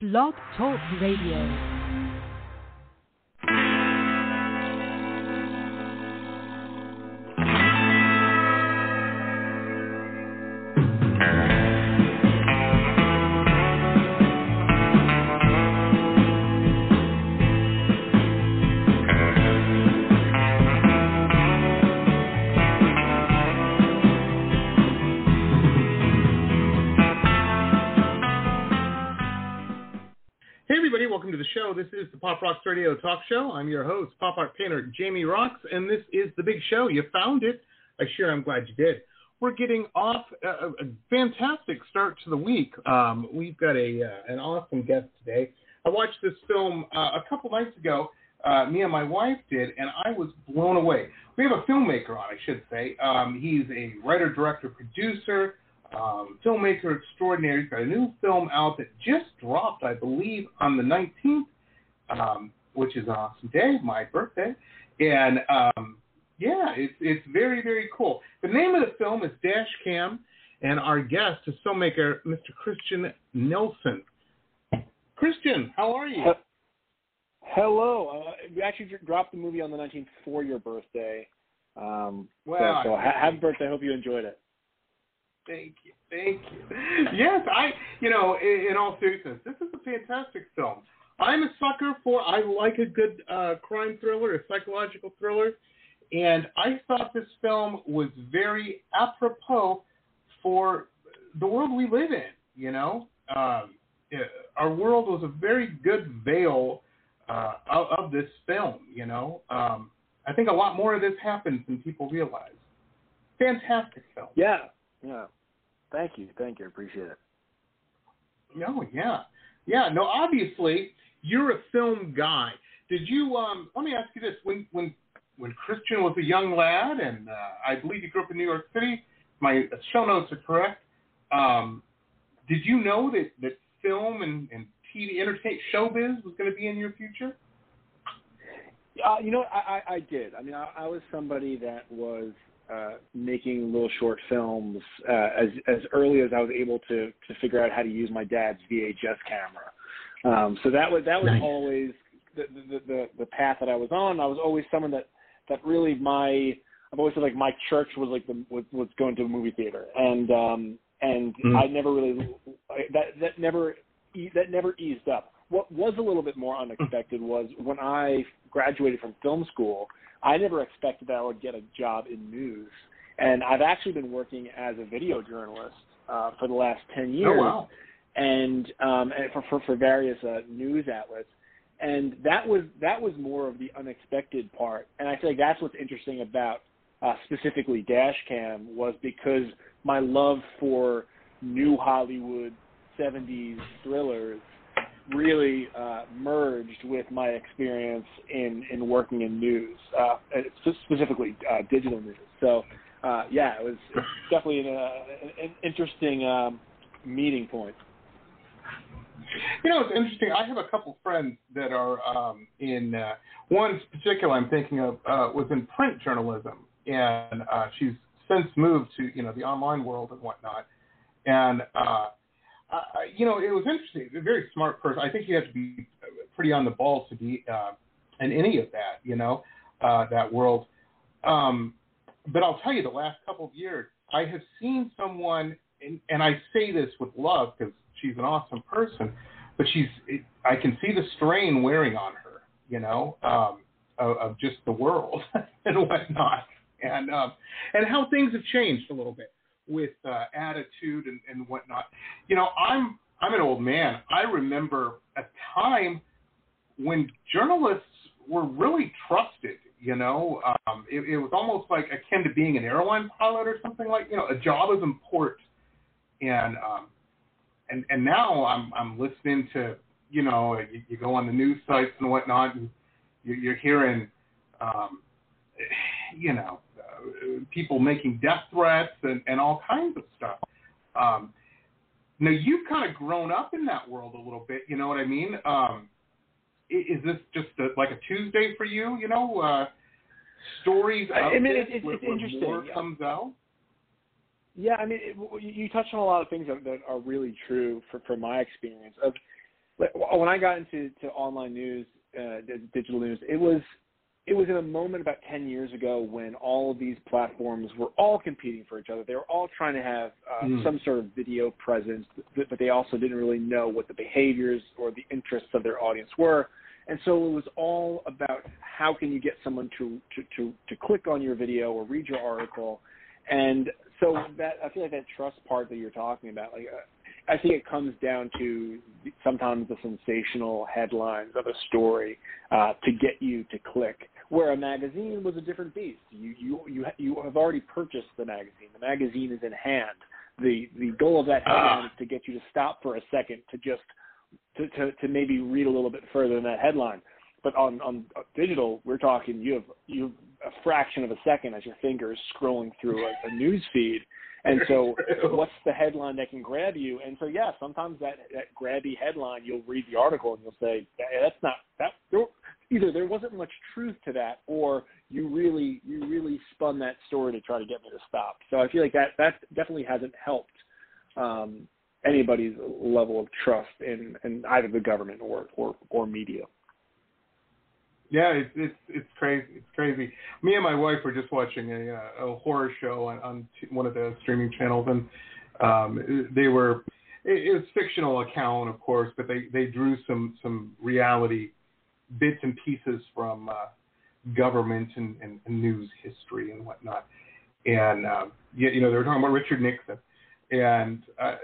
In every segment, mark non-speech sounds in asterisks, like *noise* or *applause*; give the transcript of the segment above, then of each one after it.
Blog Talk Radio. Welcome to the show. This is the Pop Roxx Radio Talk Show. I'm your host, pop art painter Jamie Roxx, and this is the big show. You found it. I sure am glad you did. We're getting off a, a fantastic start to the week. Um, we've got a uh, an awesome guest today. I watched this film uh, a couple nights ago. Uh, me and my wife did, and I was blown away. We have a filmmaker on, I should say. Um, he's a writer, director, producer um, filmmaker extraordinary. He's got a new film out that just dropped, I believe, on the 19th, um, which is an awesome day, my birthday. And um, yeah, it's it's very very cool. The name of the film is Dash Cam, and our guest is filmmaker Mr. Christian Nilsson. Christian, how are you? Hello. Uh, we actually dropped the movie on the 19th for your birthday. Um, well, so, so happy birthday. I hope you enjoyed it. Thank you, thank you. Yes, I, you know, in, in all seriousness, this is a fantastic film. I'm a sucker for. I like a good uh, crime thriller, a psychological thriller, and I thought this film was very apropos for the world we live in. You know, um, our world was a very good veil uh, of, of this film. You know, um, I think a lot more of this happens than people realize. Fantastic film. Yeah, yeah. Thank you, thank you, I appreciate it. No, yeah, yeah. No, obviously you're a film guy. Did you? Um, let me ask you this: when when when Christian was a young lad, and uh, I believe you grew up in New York City, my show notes are correct. Um, did you know that that film and, and TV entertainment showbiz was going to be in your future? Uh, you know, I, I, I did. I mean, I, I was somebody that was uh, making little short films uh, as as early as I was able to to figure out how to use my dad's VHS camera. Um, so that was that was nice. always the, the the the path that I was on. I was always someone that that really my I've always said like my church was like the was, was going to a movie theater, and um, and mm. I never really that that never that never eased up. What was a little bit more unexpected was when I graduated from film school I never expected that I would get a job in news. And I've actually been working as a video journalist uh, for the last 10 years. Oh, wow. And, um, and for, for, for various uh, news outlets. And that was that was more of the unexpected part. And I feel like that's what's interesting about uh, specifically Dashcam was because my love for new Hollywood 70s thrillers really uh, merged with my experience in, in working in news, uh, specifically uh, digital news. So, uh, yeah, it was definitely an, uh, an interesting um, meeting point. You know, it's interesting. I have a couple friends that are um, in uh, one particular I'm thinking of uh, was in print journalism, and uh, she's since moved to you know the online world and whatnot. And uh, uh, you know, it was interesting. A very smart person. I think you have to be pretty on the ball to be uh, in any of that. You know, uh, that world. Um, but I'll tell you, the last couple of years, I have seen someone, and, and I say this with love because she's an awesome person, but she's. I can see the strain wearing on her. You know, um, of, of just the world *laughs* and whatnot, and um, and how things have changed a little bit with uh, attitude and, and whatnot. You know, I'm I'm an old man. I remember a time when journalists were really trusted. You know, um, it, it was almost like akin to being an airline pilot or something like. You know, a job is important, and um, and and now I'm I'm listening to you know you, you go on the news sites and whatnot, and you're, you're hearing um, *sighs* you know people making death threats and, and all kinds of stuff. Um, now you've kind of grown up in that world a little bit. You know what I mean? Um, is this just a, like a Tuesday for you? You know, uh, stories. I, I mean, it, it's, it's interesting. More yeah. comes out. Yeah, I mean, it, you touched on a lot of things that, that are really true for, from my experience. Of when I got into to online news, uh, digital news, it was it was in a moment about 10 years ago when all of these platforms were all competing for each other. They were all trying to have uh, mm. some sort of video presence, but they also didn't really know what the behaviors or the interests of their audience were. And so it was all about how can you get someone to, to, to, to click on your video or read your article. And so that I feel like that trust part that you're talking about, like uh, I think it comes down to sometimes the sensational headlines of a story uh, to get you to click. Where a magazine was a different beast. You you you you have already purchased the magazine. The magazine is in hand. The the goal of that ah. headline is to get you to stop for a second to just to, to, to maybe read a little bit further than that headline. But on on uh, digital, we're talking you have you have a fraction of a second as your finger is scrolling through a, a news feed and so, *laughs* what's the headline that can grab you? And so, yeah, sometimes that that grabby headline, you'll read the article and you'll say, "That's not that." Either there wasn't much truth to that, or you really you really spun that story to try to get me to stop. So I feel like that that definitely hasn't helped um, anybody's level of trust in, in either the government or or, or media. Yeah, it's it's it's crazy. It's crazy. Me and my wife were just watching a uh, a horror show on, on one of the streaming channels, and um, they were it, it was fictional account, of course, but they they drew some some reality bits and pieces from uh, government and, and, news history and whatnot. And um, you, you know they were talking about Richard Nixon, and uh,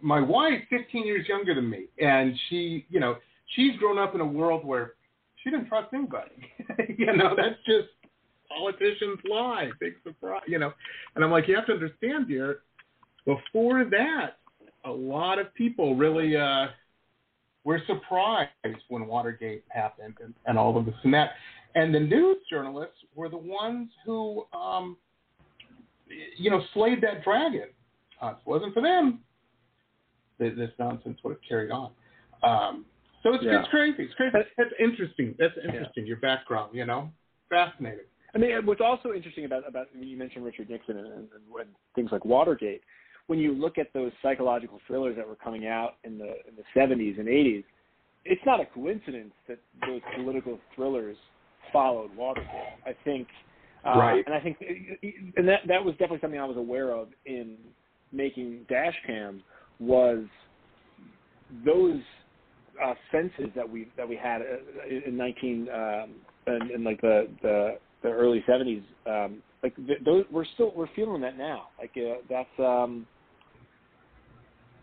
my wife, 15 years younger than me, and she you know she's grown up in a world where she didn't trust anybody. *laughs* you know, that's just politicians lie. Big surprise. You know, and I'm like, you have to understand, dear. Before that, a lot of people really uh, were surprised when Watergate happened and, and all of this and that. And the news journalists were the ones who, um, you know, slayed that dragon. Uh, it wasn't for them, this nonsense would have carried on. Um, so it's, yeah. it's crazy. It's crazy. That's, that's interesting. That's interesting. Yeah. Your background, you know, fascinating. I mean, what's also interesting about about you mentioned Richard Nixon and, and, and things like Watergate. When you look at those psychological thrillers that were coming out in the in the 70s and 80s, it's not a coincidence that those political thrillers followed Watergate. I think, uh, right. and I think, and that that was definitely something I was aware of in making Dashcam was those uh, senses that we that we had uh, in 19 um, in, in like the, the the early 70s. Um, like th- those, we're still we're feeling that now. Like uh, that's um,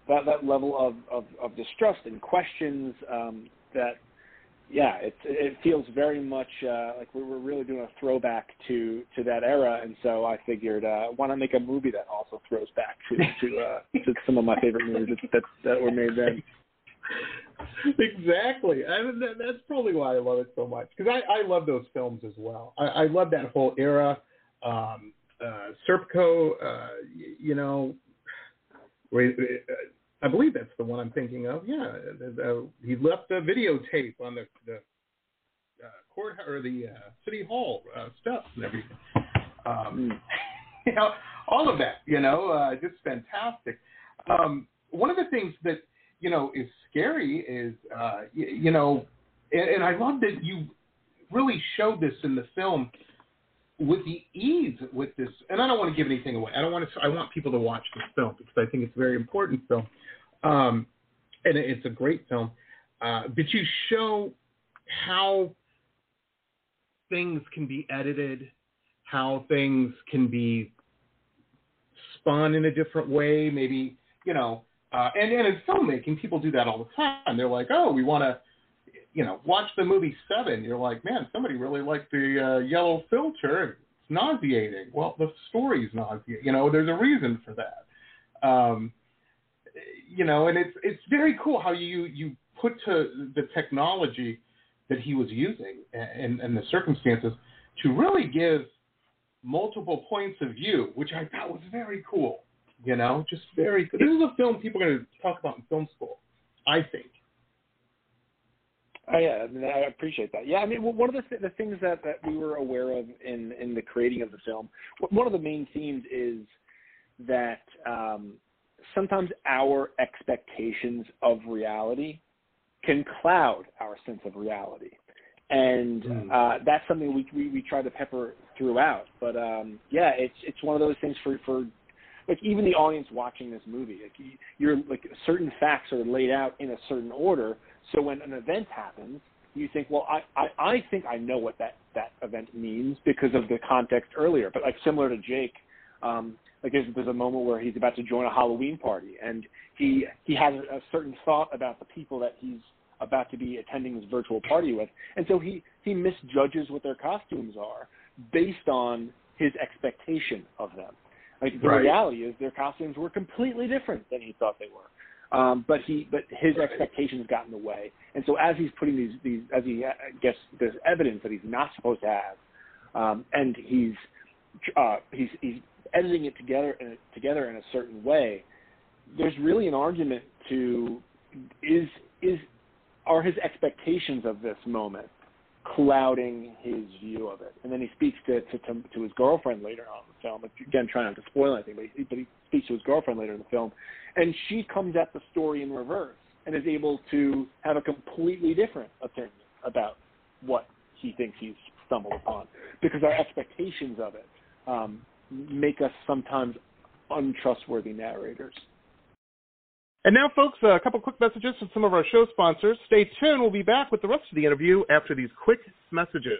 that that level of, of, of distrust and questions um, that yeah, it it feels very much uh, like we were really doing a throwback to to that era, and so I figured uh, why not make a movie that also throws back to to uh, to some of my favorite movies that that, that were made then. *laughs* *laughs* exactly. I mean, that, that's probably why I love it so much because I, I love those films as well. I, I love that whole era. Um, uh, Serpico, uh, you, you know, uh, I believe that's the one I'm thinking of. Yeah, he left the videotape on the, the uh, court or the uh, city hall uh, stuff and everything. Um, *laughs* you know, all of that. You know, uh, just fantastic. Um, one of the things that you know is scary is uh, you, you know, and, and I love that you really showed this in the film with the ease with this. And I don't want to give anything away. I don't want to. I want people to watch this film because I think it's a very important film, um, and it's a great film. Uh, but you show how things can be edited, how things can be spun in a different way. Maybe you know uh, and, and in filmmaking, people do that all the time. They're like, oh, we want to, you know, watch the movie Seven. You're like, man, somebody really liked the uh, yellow filter. It's nauseating. Well, the story's nauseating. You know, there's a reason for that. Um, you know, and it's it's very cool how you you put to the technology that he was using and, and the circumstances to really give multiple points of view, which I thought was very cool. You know, just very good. This is a film people are going to talk about in film school, I think. Oh, yeah, I, mean, I appreciate that. Yeah, I mean, one of the th- the things that, that we were aware of in in the creating of the film, one of the main themes is that um, sometimes our expectations of reality can cloud our sense of reality. And Mm. uh, that's something we, we we try to pepper throughout. But um, yeah, it's it's one of those things for for like even the audience watching this movie, like you- you're like certain facts are laid out in a certain order. So when an event happens, you think, well, I, I, I think I know what that, that event means because of the context earlier. But like similar to Jake, um, like there's, there's a moment where he's about to join a Halloween party and he he has a certain thought about the people that he's about to be attending this virtual party with, and so he he misjudges what their costumes are based on his expectation of them. Like the Right. reality is their costumes were completely different than he thought they were. Um, but he, but his expectations got in the way, and so as he's putting these, these as he uh, gets there's evidence that he's not supposed to have, um, and he's, uh, he's he's editing it together in a, together in a certain way. There's really an argument to is is are his expectations of this moment clouding his view of it. And then he speaks to to, to, to his girlfriend later on film. Again, trying not to spoil anything, but he, but he speaks to his girlfriend later in the film, and she comes at the story in reverse and is able to have a completely different opinion about what he thinks he's stumbled upon because our expectations of it um, make us sometimes untrustworthy narrators. And now, folks, a couple quick messages from some of our show sponsors. Stay tuned. We'll be back with the rest of the interview after these quick messages.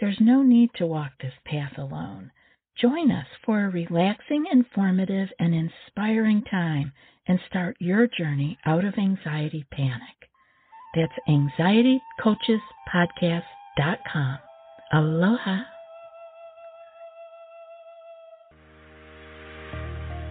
There's no need to walk this path alone. Join us for a relaxing, informative, and inspiring time and start your journey out of anxiety panic. That's anxietycoachespodcast.com. Aloha.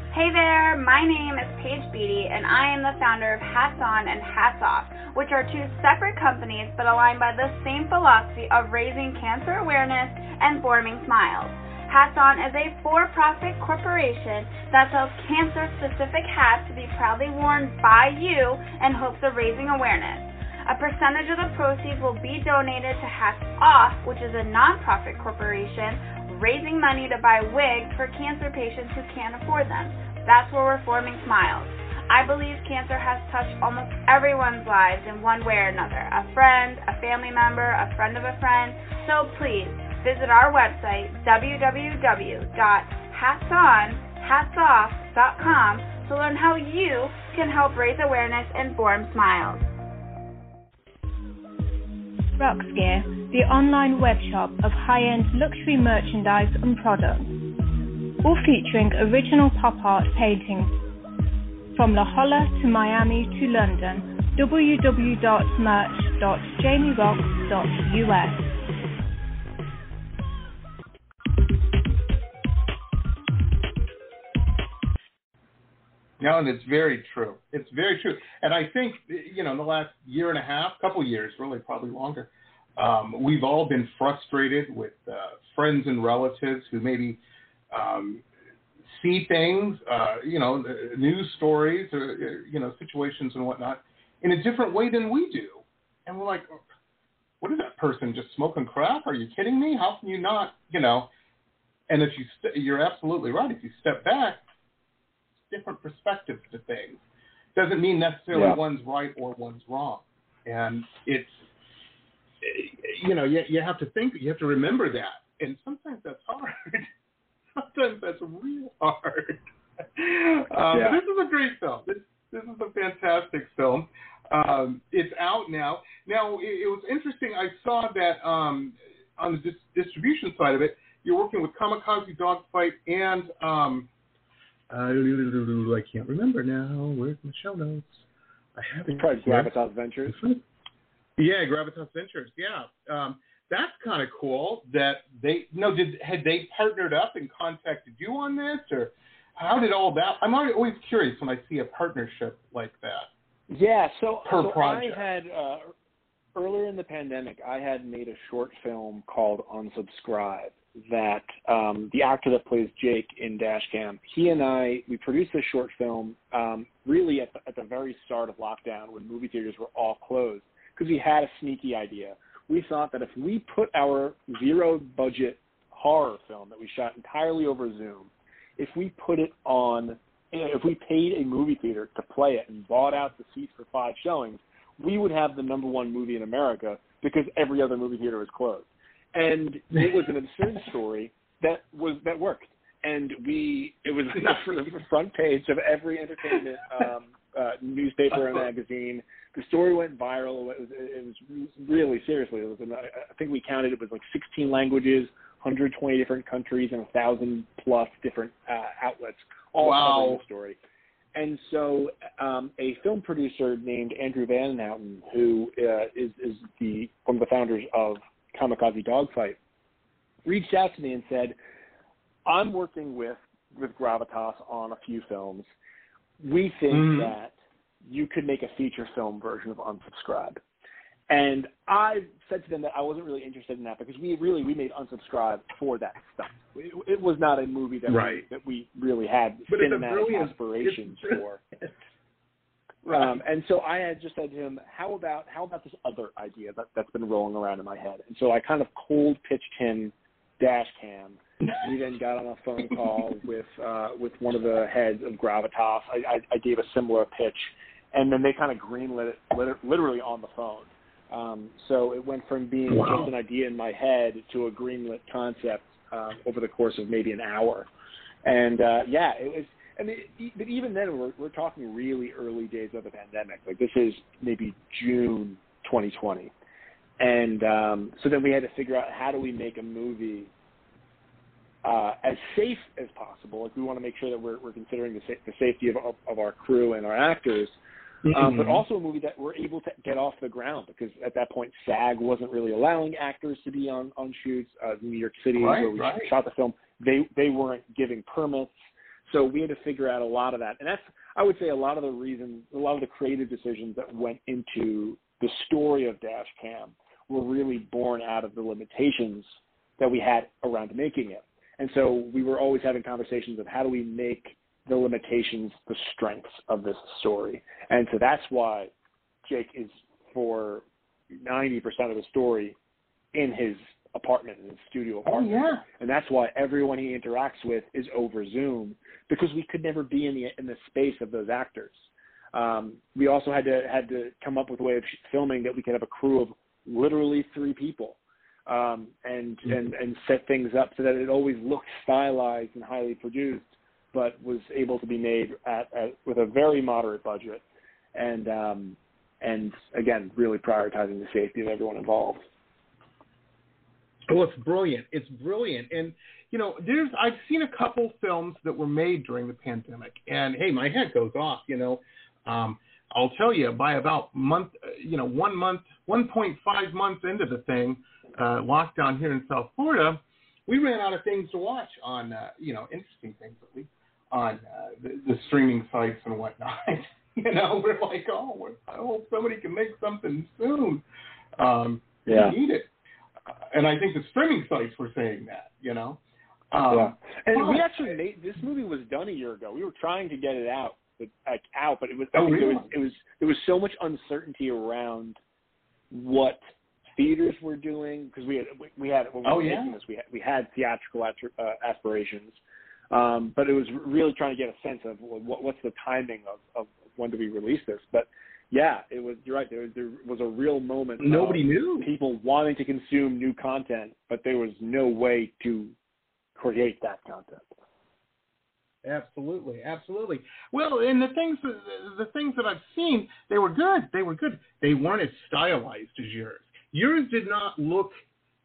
Hey there, my name is Paige Beatty, and I am the founder of Hats On and Hats Off, which are two separate companies but aligned by the same philosophy of raising cancer awareness and forming smiles. Hats On is a for profit corporation that sells cancer specific hats to be proudly worn by you in hopes of raising awareness. A percentage of the proceeds will be donated to Hats Off, which is a nonprofit corporation raising money to buy wigs for cancer patients who can't afford them. That's where we're forming smiles. I believe cancer has touched almost everyone's lives in one way or another a friend, a family member, a friend of a friend. So please visit our website, www.hatsonhatsoff.com, to learn how you can help raise awareness and form smiles. Roxx Gear, the online webshop of high-end luxury merchandise and products, all featuring original pop art paintings from La Jolla to Miami to London. www.merch.jamieroxx.us No, and it's very true. It's very true. And I think, you know, in the last year and a half, couple years, really, probably longer, um, we've all been frustrated with uh, friends and relatives who maybe um, see things, uh, you know, news stories or, you know, situations and whatnot in a different way than we do. And we're like, what is that person just smoking crap? Are you kidding me? How can you not, you know? And if you, st- you're absolutely right. If you step back, different perspectives to things. Doesn't mean necessarily Yeah. one's right or one's wrong. And it's, you know, you, you have to think, you have to remember that. And sometimes that's hard. *laughs* sometimes that's real hard. Um, Yeah. But this is a great film. This, this is a fantastic film. Um, it's out now. Now, it, it was interesting. I saw that um, on the dis- distribution side of it, you're working with Kamikaze Dogfight and um, uh, *laughs* I can't remember now. Where's my show notes? I have it. Probably. Gravitas Ventures. Yeah, Gravitas Ventures. Yeah, um, that's kind of cool. That they no did had they partnered up and contacted you on this, or how did all that? I'm always curious when I see a partnership like that. Yeah, so, Per so project. I had uh, earlier in the pandemic, I had made a short film called Unsubscribe. That um, the actor that plays Jake in Dashcam, he and I, we produced this short film um, really at the, at the very start of lockdown when movie theaters were all closed because we had a sneaky idea. We thought that if we put our zero budget horror film that we shot entirely over Zoom, if we put it on if we paid a movie theater to play it and bought out the seats for five showings, we would have the number one movie in America because every other movie theater was closed. And *laughs* it was an absurd story that was that worked. And we it was *laughs* the front page of every entertainment *laughs* um, uh, newspaper and magazine. The story went viral. It was, it was really seriously. It was an, I think we counted it was like 16 languages, 120 different countries, and a thousand plus different uh, outlets all Wow. covering the story. And so, um, a film producer named Andrew Van Houten, who uh, is, is the one of the founders of Kamikaze Dogfight, reached out to me and said, "I'm working with with Gravitas on a few films. We think Mm. that you could make a feature film version of Unsubscribe." And I said to them that I wasn't really interested in that because we really we made Unsubscribe for that stuff. It, it was not a movie that Right. we, that we really had But it's a cinematic brilliant- aspirations it's for. *laughs* Right. Um, and so I had just said to him, "How about how about this other idea that that's been rolling around in my head?" And so I kind of cold pitched him Dash Cam. We then got on a phone call *laughs* with uh, with one of the heads of Gravitas. I, I, I gave a similar pitch, and then they kind of greenlit it lit- literally on the phone. Um, so it went from being Wow. just an idea in my head to a greenlit concept uh, over the course of maybe an hour. And uh, yeah, it was. I mean, e- but even then, we're we're talking really early days of the pandemic. Like this is maybe June 2020, and um, so then we had to figure out how do we make a movie uh, as safe as possible. Like we want to make sure that we're we're considering the, sa- the safety of, of of our crew and our actors, um, but Mhm. also a movie that we're able to get off the ground because at that point SAG wasn't really allowing actors to be on on shoots. Uh, New York City, Right, where we right. shot the film, they they weren't giving permits, so we had to figure out a lot of that. And that's I would say a lot of the reasons, a lot of the creative decisions that went into the story of Dash Cam were really born out of the limitations that we had around making it. And so we were always having conversations of how do we make the limitations the strengths of this story. And so that's why Jake is for 90% of the story in his apartment, in his studio Oh apartment. yeah. And that's why everyone he interacts with is over Zoom because we could never be in the in the space of those actors. Um, we also had to had to come up with a way of filming that we could have a crew of literally three people um, and mm-hmm. and and set things up so that it always looked stylized and highly produced, but was able to be made at, at with a very moderate budget, and um, and again really prioritizing the safety of everyone involved. Oh, it's brilliant! It's brilliant, and you know, there's I've seen a couple films that were made during the pandemic, and hey, my head goes off. You know, um, I'll tell you by about month, you know, one month, 1.5 months into the thing, uh, lockdown here in South Florida, we ran out of things to watch on, uh, you know, interesting things at least on uh, the, the streaming sites and whatnot. *laughs* you know, we're like, oh, we're, I hope somebody can make something soon. Um, yeah. We need it. Uh, and I think the streaming sites were saying that, you know. Um, yeah. And we actually made this movie was done a year ago. We were trying to get it out, but like out, but it was, oh, really? it was it was there was so much uncertainty around what theaters were doing because we had we had when we oh, were yeah? making this we had, we had theatrical uh, aspirations, um, but it was really trying to get a sense of what, what's the timing of, of when do we release this. But yeah, it was you're right. There was, there was a real moment. Nobody knew people wanting to consume new content, but there was no way to create that content. Absolutely, absolutely. Well, and the things the, things that I've seen, they were good. They were good. They weren't as stylized as yours. Yours did not look.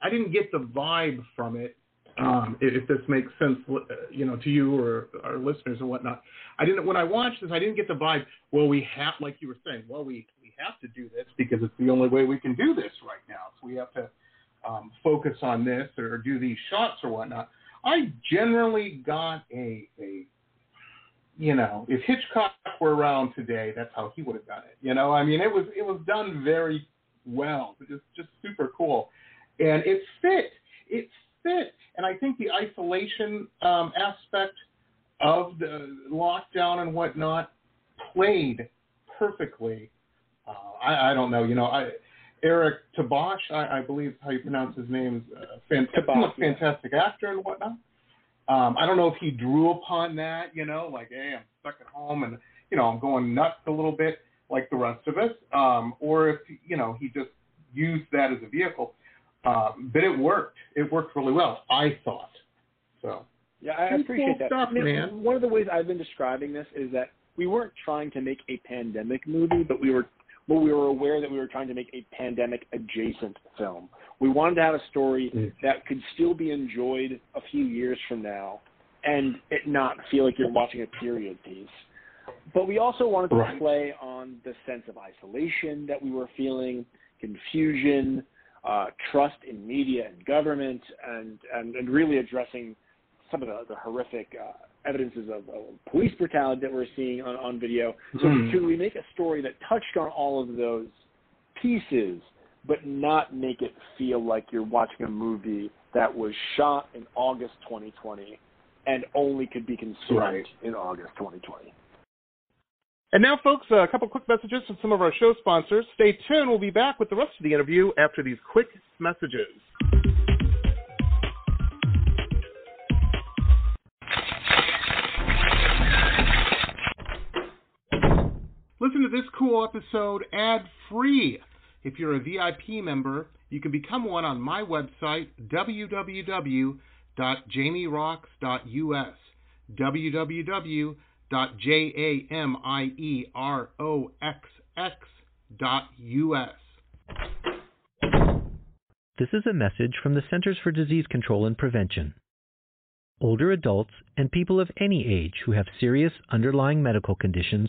I didn't get the vibe from it. Um, if this makes sense, uh, you know, to you or our listeners or whatnot. I didn't. When I watched this, I didn't get the vibe. Well, we have, like you were saying. Well, we we have to do this because it's the only way we can do this right now. So we have to um, focus on this or do these shots or whatnot. I generally got a a you know, if Hitchcock were around today, that's how he would have done it. You know, I mean, it was it was done very well. Was just super cool, and it fit. It fit, and I think the isolation um, aspect of the lockdown and whatnot played perfectly. Uh, I, I don't know, you know, I Eric Tabach, I, I believe how you pronounce his name, is a fantastic, Tabach, fantastic actor and whatnot. Um, I don't know if he drew upon that, you know, like, hey, I'm stuck at home and, you know, I'm going nuts a little bit like the rest of us, um, or if, you know, he just used that as a vehicle. Um, but it worked. It worked really well, I thought. So. Yeah, I appreciate that. Stuff, man. One of the ways I've been describing this is that we weren't trying to make a pandemic movie, but we were but we were aware that we were trying to make a pandemic adjacent film. We wanted to have a story mm. that could still be enjoyed a few years from now and it not feel like you're watching a period piece. But we also wanted to right. play on the sense of isolation that we were feeling, confusion, uh, trust in media and government, and, and, and really addressing some of the, the horrific uh, evidences of, of, police brutality that we're seeing on, on video. So mm. could we make a story that touched on all of those pieces, but not make it feel like you're watching a movie that was shot in August 2020 and only could be consumed right. in August 2020? And now, folks, a couple quick messages from some of our show sponsors. Stay tuned. We'll be back with the rest of the interview after these quick messages. To this cool episode ad free. If you're a VIP member, you can become one on my website, www.jamieroxx.us. www.jamieroxx.us. This is a message from the Centers for Disease Control and Prevention. Older adults and people of any age who have serious underlying medical conditions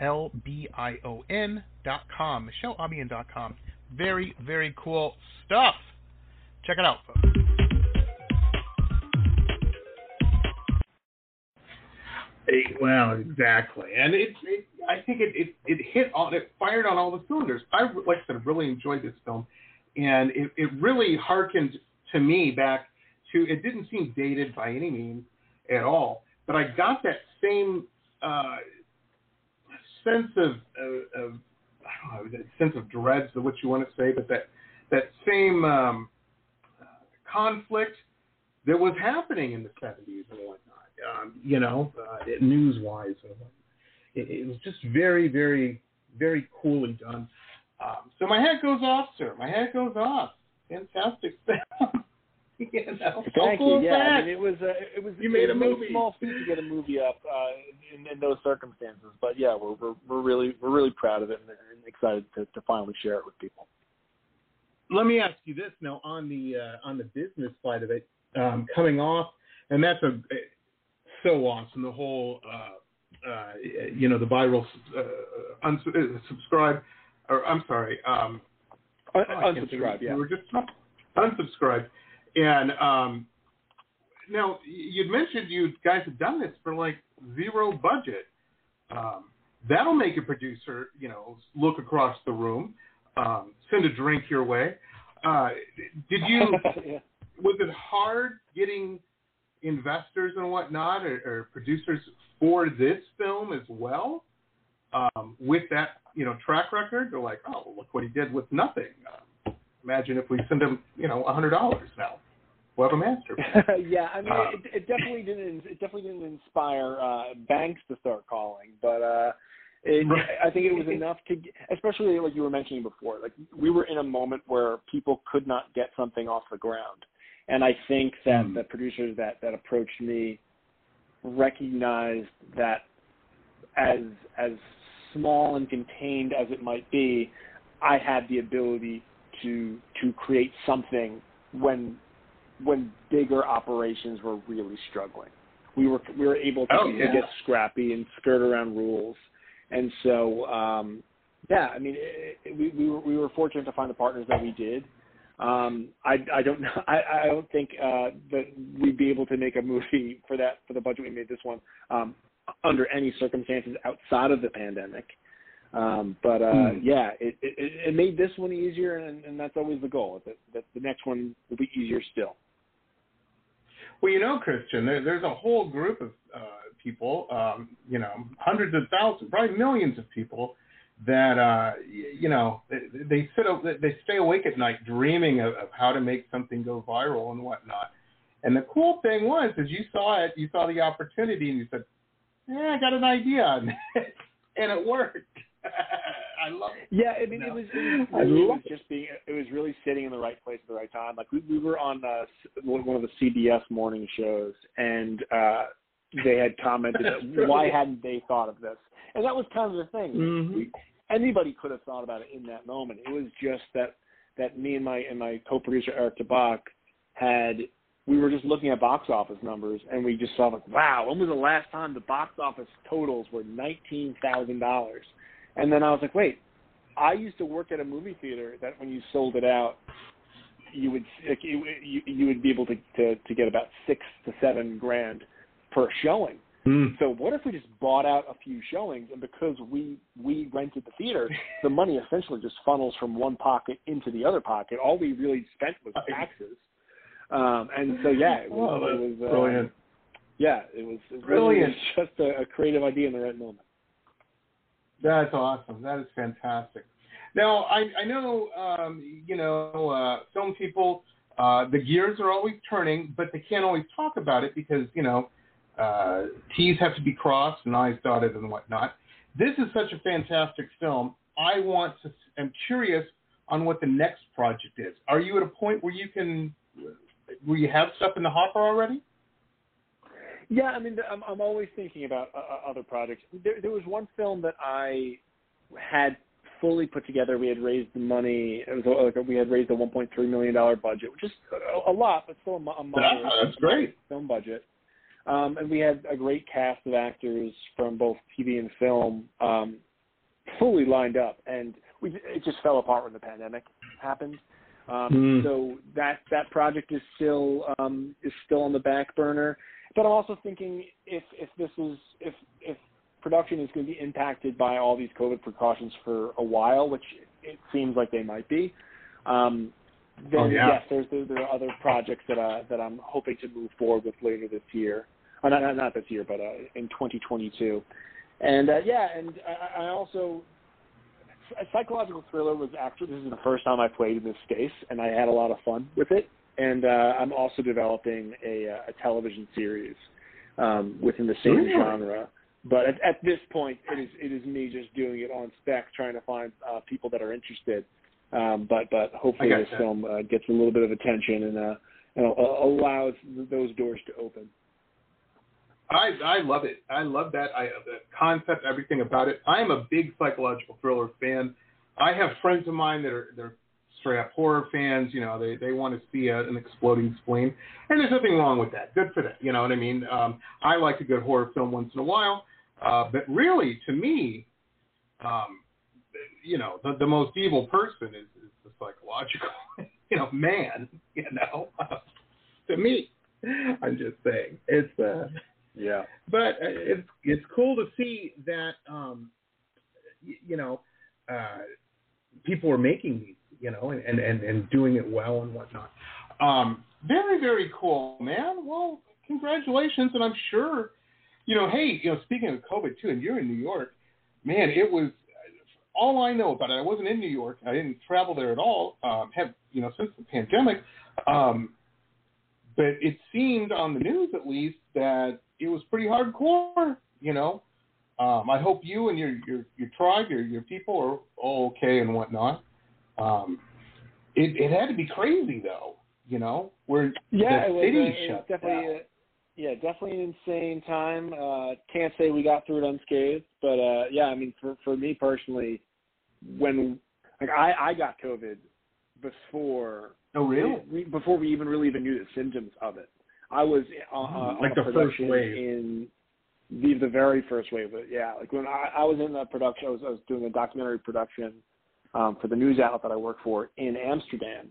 M-I-C-H-E-L-E-A-L-B-I-O-N dot com. MicheleAlbion dot com. Very, very cool stuff. Check it out, folks. Well, exactly, and it, it I think it, it, it hit on it fired on all the cylinders. I like I said, really enjoyed this film, and it, it really harkened to me back to. It didn't seem dated by any means at all, but I got that same uh, sense of, of, of I don't know, that sense of dread, is what you want to say, but that that same um, conflict that was happening in the 70s and whatnot um, you know, uh, news wise. It, it, was just very, very, very coolly done. Um, so my head goes off, sir. My head goes off. Fantastic film. *laughs* *laughs* you know, Thank you. Yeah. I mean, it was uh, it was You made it a movie. small feat to get a movie up uh, in, in those circumstances, but yeah, we're we're, we're really we're really proud of it and, and excited to, to finally share it with people. Let me ask you this now on the uh, on the business side of it, um, coming off, and that's a so awesome. The whole, uh, uh, you know, the viral uh, uns- uh, subscribe, or I'm sorry, um, Un- oh, I can't think of unsubscribe, yeah. We were just unsubscribed, and um, now you'd mentioned you guys had done this for like zero budget. Um, that'll make a producer, you know, look across the room, um, send a drink your way. Uh, did you? *laughs* yeah. was it hard getting investors and whatnot or, or producers for this film as well um, with that you know track record they're like oh look what he did with nothing uh, imagine if we send him you know a hundred dollars now we'll have a master *laughs* yeah, I mean, Uh, it, it definitely didn't. It definitely didn't inspire uh, banks to start calling, but uh, it, Right. I think it was enough to, get- especially like you were mentioning before. Like we were in a moment where people could not get something off the ground, and I think that Hmm. the producers that that approached me recognized that as as small and contained as it might be, I had the ability to to create something when when bigger operations were really struggling. We were we were able to, Oh, to yeah. get scrappy and skirt around rules, and so um, yeah, I mean, it, it, we we were, we were fortunate to find the partners that we did. Um, I I don't know. *laughs* I I don't think uh, that we'd be able to make a movie for that for the budget we made this one um, under any circumstances outside of the pandemic. Um, but uh, Hmm. yeah, it, it it made this one easier, and, and that's always the goal. That that the next one will be easier still. Well, you know, Christian, there, there's a whole group of uh, people, um, you know, hundreds of thousands, probably millions of people that, uh, you know, they, they sit, they stay awake at night dreaming of, of how to make something go viral and whatnot. And the cool thing was, is you saw it, you saw the opportunity, and you said, "Yeah, I got an idea," *laughs* and it worked. *laughs* I love it. Yeah, I mean, No. it was it was, *laughs* really, it was just being it was really sitting in the right place at the right time. Like we we were on uh, one of the CBS morning shows, and uh, they had commented that why hadn't they thought of this? And that was kind of the thing. Mhm. We, anybody could have thought about it in that moment. It was just that that me and my and my co-producer Eric Tabach had we were just looking at box office numbers and we just saw like wow when was the last time the box office totals were nineteen thousand dollars and then I was like wait I used to work at a movie theater that when you sold it out you would like, you, you you would be able to, to to get about six to seven grand per showing Mm. so what if we just bought out a few showings, and because we we rented the theater, *laughs* the money essentially just funnels from one pocket into the other pocket. All we really spent was taxes. Um, and so yeah, it was, Oh, it was uh, brilliant. Yeah, it was, it really Brilliant. was *laughs* just a, a creative idea in the right moment. That's awesome. That is fantastic. Now, I, I know, um, you know, uh, film people, uh, the gears are always turning, but they can't always talk about it because, you know, uh, T's have to be crossed and I's dotted and whatnot. This is such a fantastic film. I want to, I'm curious on what the next project is. Are you at a point where you can, where you have stuff in the hopper already? Yeah, I mean, I'm, I'm always thinking about uh, uh, other projects. There, there was one film that I had fully put together. We had raised the money. It was like we had raised a 1.3 million dollar budget, which is a, a lot, but still a, a moderate, that's great. film budget. Um, and we had a great cast of actors from both TV and film um, fully lined up, and we it just fell apart when the pandemic happened. Um, Mm. So that that project is still um, is still on the back burner. But I'm also thinking if if this is if if production is going to be impacted by all these COVID precautions for a while, which it seems like they might be, um, then Oh, yeah. yes, there's there, there are other projects that uh, that I'm hoping to move forward with later this year. Uh, not, not not this year, but uh, in 2022. And uh, yeah, and I, I also a psychological thriller was actually this is the first time I played in this space, and I had a lot of fun with it. And uh, I'm also developing a, uh, a television series um, within the same Really? genre. But at, at this point, it is it is me just doing it on spec, trying to find uh, people that are interested. Um, but but hopefully this film uh, gets a little bit of attention and uh, and uh, allows those doors to open. I I love it. I love that. I the concept, everything about it. I am a big psychological thriller fan. I have friends of mine that are they're straight up horror fans. You know, they they want to see a, an exploding spleen, and there's nothing wrong with that. Good for them. You know what I mean? Um, I like a good horror film once in a while, uh, but really, to me, um, you know, the, the most evil person is, is the psychological, *laughs* you know, man. You know, *laughs* to me, I'm just saying it's. Uh, Yeah. but uh, it's it's cool to see that um, y- you know uh, people are making these, you know, and, and, and, doing it well and whatnot. Um, very very cool, man. Well, congratulations, and I'm sure, you know, hey, you know, speaking of COVID too, and you're in New York, man, it was. All I know about it, I wasn't in New York. I didn't travel there at all. Um, have you know since the pandemic, um, but it seemed on the news at least that it was pretty hardcore. You know, um, I hope you and your your your tribe, your your people are all okay and whatnot. Um, it it had to be crazy though. You know, where Yeah, the it was, city uh, was shut definitely down. a, yeah, definitely an insane time. Uh, can't say we got through it unscathed, but uh, yeah, I mean, for for me personally, when like I I got COVID before Oh, really? we, before we even really even knew the symptoms of it. I was uh, Like the first wave. in the the very first wave. But yeah, like when I, I was in the production, I was I was doing a documentary production um, for the news outlet that I work for in Amsterdam,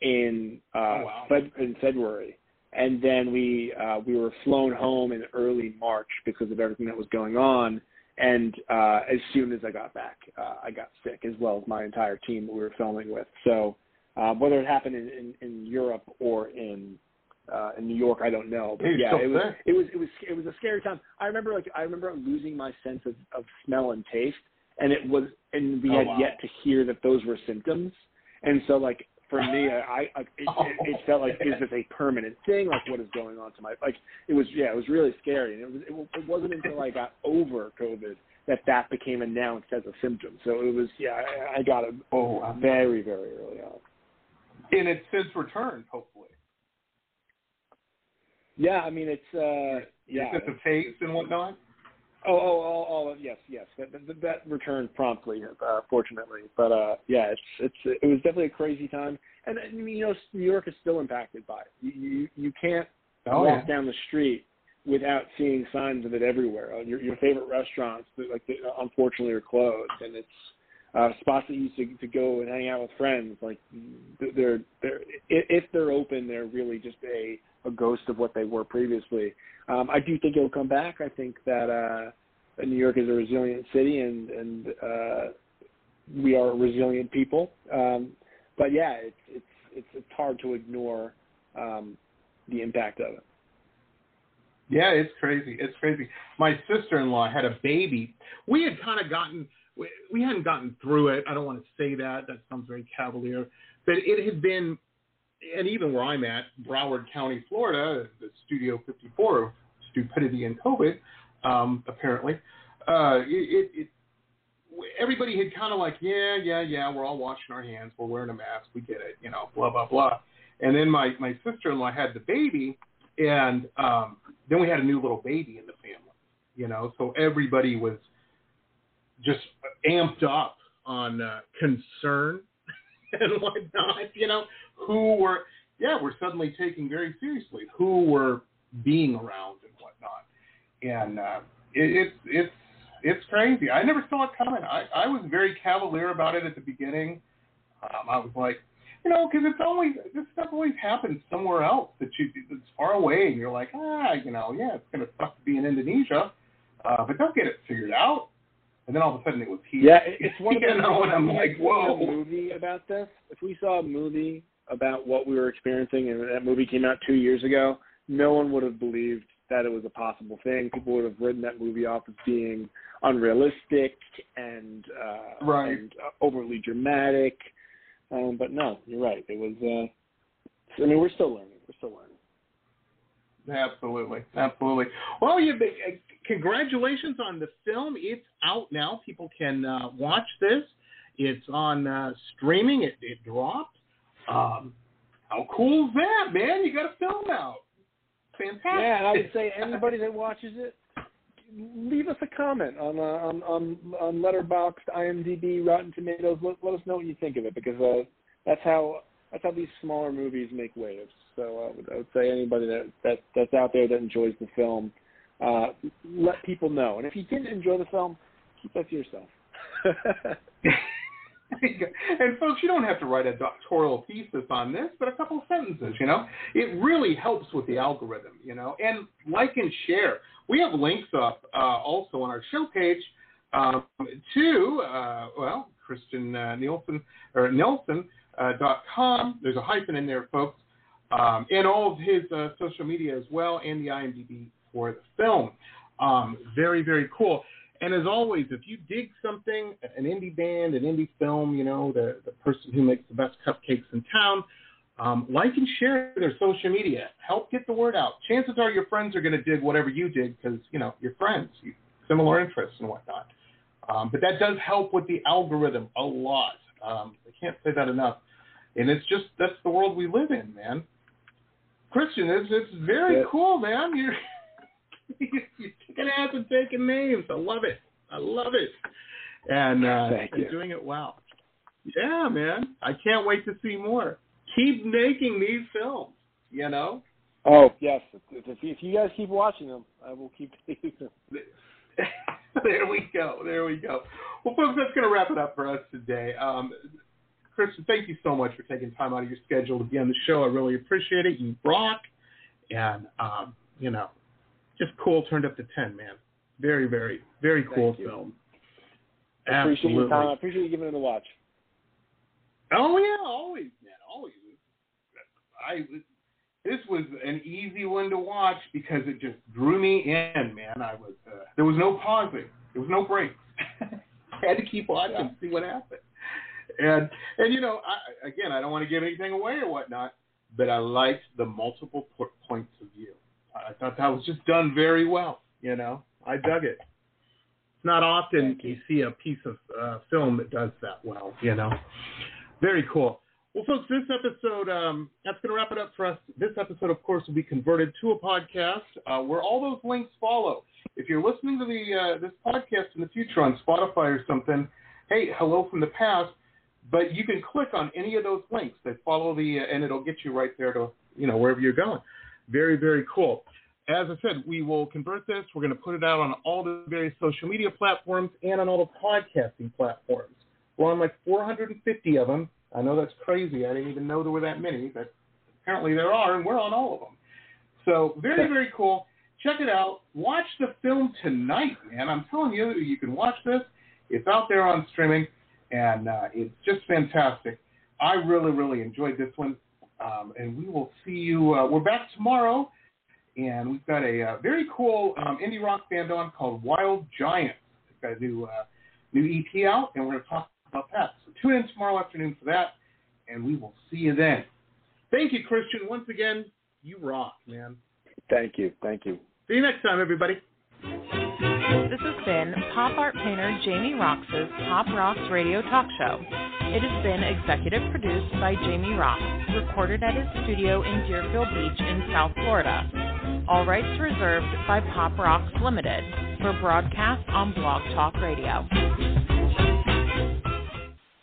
in uh, oh, wow. Feb- in February, and then we uh, we were flown home in early March because of everything that was going on. And uh, as soon as I got back, uh, I got sick as well as my entire team that we were filming with. So uh, whether it happened in, in, in Europe or in uh, in New York, I don't know. But yeah, it was, it was it was it was a scary time. I remember like I remember losing my sense of, of smell and taste, and it was and we oh, had wow. yet to hear that those were symptoms. And so like for me, I, I it, it, *laughs* it felt like is this a permanent thing? Like what is going on to my like? It was yeah, it was really scary, and it was it, it wasn't until I got over COVID that that became announced as a symptom. So it was yeah, I, I got it oh wow. very very early on. And it's since returned, hopefully. Yeah, I mean it's uh yeah. Is it the face and whatnot? Oh, oh, oh, oh, yes, yes. That, that, that returned promptly, uh, fortunately. But uh, yeah, it's it's it was definitely a crazy time, and you know New York is still impacted by it. You you, you can't oh, walk yeah. down the street without seeing signs of it everywhere. Uh, your your favorite restaurants, like they, unfortunately, are closed, and it's uh, spots that you used to, to go and hang out with friends. Like they're they're if they're open, they're really just a a ghost of what they were previously. Um, I do think it'll come back. I think that uh, New York is a resilient city, and and uh, we are resilient people. Um, but yeah, it's it's it's it's hard to ignore um, the impact of it. Yeah, it's crazy. It's crazy. My sister-in-law had a baby. We had kind of gotten we, we hadn't gotten through it. I don't want to say that. That sounds very cavalier. But it had been and even where I'm at, Broward County, Florida, the Studio 54 of stupidity and COVID, um, apparently, uh, it, it, it, everybody had kind of like, yeah, yeah, yeah, we're all washing our hands, we're wearing a mask, we get it, you know, blah blah blah. And then my my sister-in-law had the baby, and um, then we had a new little baby in the family, you know, so everybody was just amped up on uh, concern *laughs* and whatnot, you know, who were, yeah, were suddenly taken very seriously, who were being around and whatnot. And uh, it, it's, it's, it's crazy. I never saw it coming. I, I was very cavalier about it at the beginning. Um, I was like, you know, because it's always this stuff always happens somewhere else that you that's far away, and you're like, ah, you know, yeah, it's gonna suck to be in Indonesia, uh, but they'll get it figured out. And then all of a sudden it was here. Yeah, *laughs* it's one of you know, and I'm like, whoa. A movie about this. If we saw a movie about what we were experiencing, and that movie came out two years ago, no one would have believed that it was a possible thing. People would have written that movie off as being unrealistic and uh, Right. and uh, overly dramatic. Um, but no, you're right. It was. Uh, I mean, we're still learning. We're still learning. Absolutely, absolutely. Well, you uh, congratulations on the film. It's out now. People can uh, watch this. It's on uh, streaming. It, it dropped. Um, how cool is that, man? You got a film out. Fantastic. Yeah, and I would say anybody that watches it, leave us a comment on uh, on on on Letterboxd, IMDb, Rotten Tomatoes. Let, let us know what you think of it because uh, that's how that's how these smaller movies make waves. So uh, I, would, I would say anybody that, that that's out there that enjoys the film, uh, let people know. And if you didn't enjoy the film, keep that to yourself. *laughs* and folks, you don't have to write a doctoral thesis on this, but a couple of sentences, you know. It really helps with the algorithm, you know. And like and share. We have links up uh, also on our show page um, to, uh, well, Christian uh, Nielsen or Nelson uh, com. There's a hyphen in there, folks, um, and all of his uh, social media as well, and the IMDb for the film. Um, very, very cool. And as always, if you dig something, an indie band, an indie film, you know, the, the person who makes the best cupcakes in town, um, like and share their social media. Help get the word out. Chances are your friends are going to dig whatever you dig because, you know, you're friends, you, similar interests and whatnot. Um, but that does help with the algorithm a lot. Um, I can't say that enough. And it's just, that's the world we live in, man. Christian, it's, it's very Yeah. cool, man. *laughs* You're, you're kicking ass and taking names. I love it. I love it. And, uh, Thank and you. doing it well. Yeah, man. I can't wait to see more. Keep making these films, you know? Oh yes, if, if, if you guys keep watching them, I will keep taking them. *laughs* there we go. There we go. Well, folks, that's going to wrap it up for us today. Um, Christian, thank you so much for taking time out of your schedule to be on the show. I really appreciate it. You rock, and um, you know, just cool. Turned up to ten, man. Very, very, very cool film. I appreciate Absolutely. your time. I appreciate you giving it a watch. Oh yeah, always, man, always. I this was an easy one to watch because it just drew me in, man. I was uh, there was no pausing, there was no breaks. *laughs* I had to keep watching, Yeah. see what happened. And and you know, I, again, I don't want to give anything away or whatnot, but I liked the multiple po- points of view. I thought that was just done very well. You know, I dug it. It's not often you. you see a piece of uh, film that does that well. You know, very cool. Well, folks, this episode, um, that's going to wrap it up for us. This episode, of course, will be converted to a podcast uh, where all those links follow. If you're listening to the uh, this podcast in the future on Spotify or something, hey, hello from the past. But you can click on any of those links that follow the, uh, and it'll get you right there to, you know, wherever you're going. Very, very cool. As I said, we will convert this. We're going to put it out on all the various social media platforms and on all the podcasting platforms. We're on like 450 of them. I know that's crazy. I didn't even know there were that many, but apparently there are, and we're on all of them. So very, very cool. Check it out. Watch the film tonight, man. I'm telling you, you can watch this. It's out there on streaming, and uh, it's just fantastic. I really, really enjoyed this one, um, and we will see you. Uh, we're back tomorrow, and we've got a uh, very cool um, indie rock band on called Wild Giants. They've got a new uh, new EP out, and we're going to talk about that. So tune in tomorrow afternoon for that, and we will see you then. Thank you, Christian. Once again, you rock, man. Thank you. Thank you. See you next time, everybody. This has been pop art painter Jamie Roxx's Pop Roxx Radio Talk Show. It has been executive produced by Jamie Roxx, recorded at his studio in Deerfield Beach in South Florida. All rights reserved by Pop Roxx Limited for broadcast on Blog Talk Radio.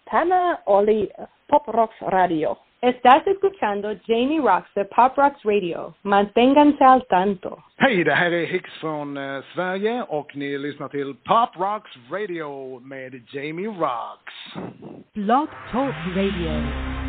Tana Oli, Pop Rocks Radio. Estás escuchando Jamie Rocks de Pop Rocks Radio. Manténganse al tanto. Hej, det här är Hicks från eh, Sverige och ni lyssnar till Pop Rocks Radio med Jamie Rocks. Blog Talk Radio.